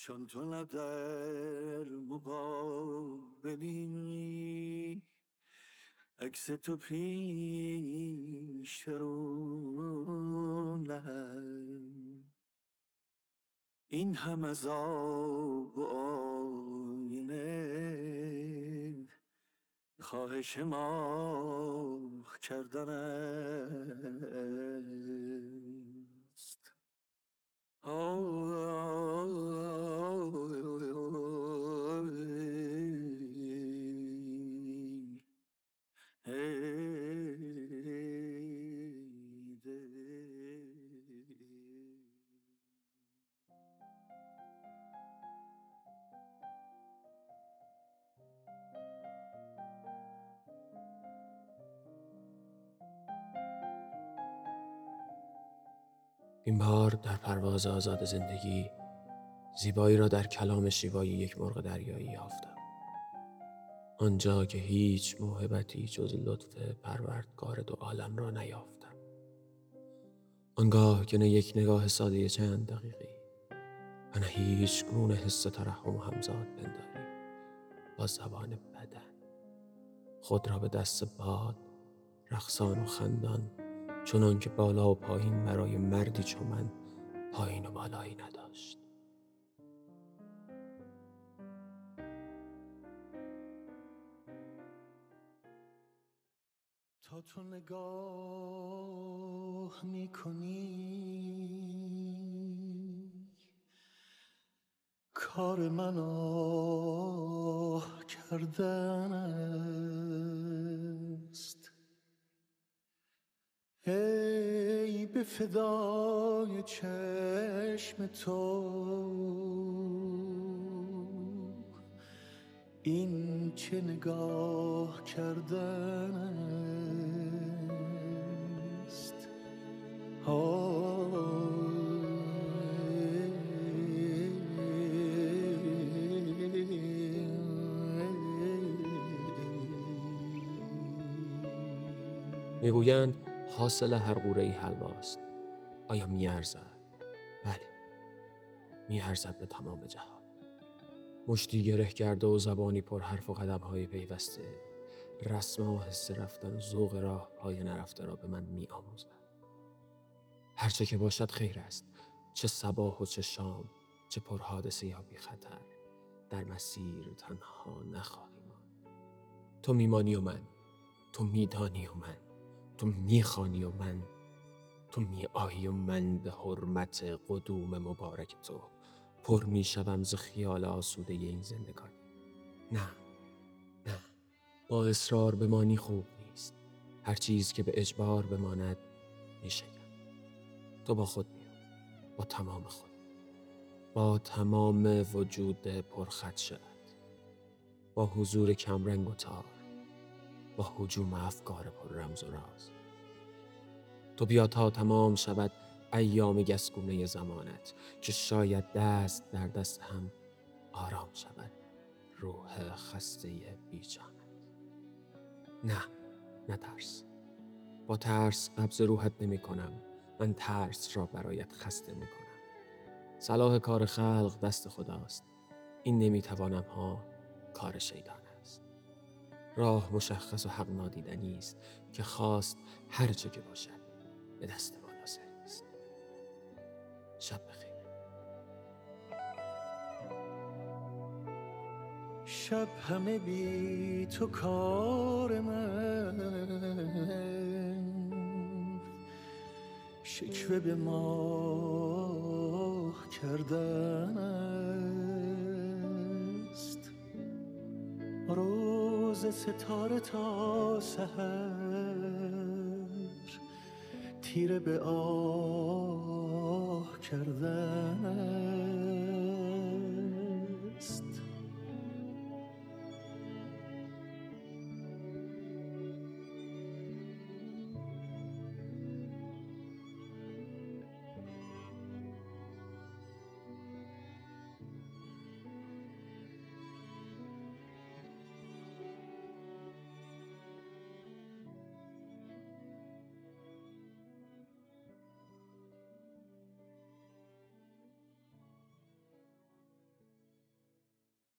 چون تو نه در مقابلی عکس تو پیش رو این هم از آب و آینه خواهش ما کردن است این بار در پرواز آزاد زندگی زیبایی را در کلام شیوایی یک مرغ دریایی یافتم. آنجا که هیچ موهبتی جز لطف پروردگار دو عالم را نیافتم. آنگاه که نه یک نگاه ساده چند دقیقی و نه هیچ گونه حس ترحم همزاد پنداری با زبان بدن. خود را به دست باد رقصان و خندان چنان که بالا و پایین برای مردی چون من پایین و بالایی نداشت. تا تو نگاه می‌کنی کار من آه به فدای چشم تو. این چه نگاه کردن است. می‌گویند حاصل هر قوره ای حلواست. آیا میارزد؟ بله. میارزد به تمام جهان. مشتی گره کرده و زبانی پر حرف و قدم های پیوسته. رسم و حس رفتن و ذوق راه های نرفته را به من می آموزد. هرچه که باشد خیر است. چه صباح و چه شام چه پر حادثه یا بی خطر در مسیر تنها نخواهی ماند تو میمانی و من. تو میدانی و من. تو می‌خوانی و من تو میآیی و من به حرمت قدوم مبارک تو پر می‌شوم ز خیال آسوده این زندگانی. نه نه با اصرار بمانی خوب نیست. هر چیز که به اجبار بماند میشکن. تو با خود میان با تمام خود. با تمام وجود پرخط شد با حضور کمرنگ و تار. حجوم افکار پر رمز و راز. تو بیا تا تمام شود ایام گسگونه زمانت که شاید دست در دست هم آرام شود روح خسته بیجانت. نه نه ترس با ترس قبض روحت نمی کنم من ترس را برایت خسته می کنم صلاح کار خلق دست خداست. این نمی‌توانم ها کار شیطان. راه مشخص و حق نادیدنی است که خواست هر چه که باشد به دست سری است شب بخیر. شب همه بی تو کار من. شکوه به ماه کردن روز ستاره تا سحر تیره به آه کردن.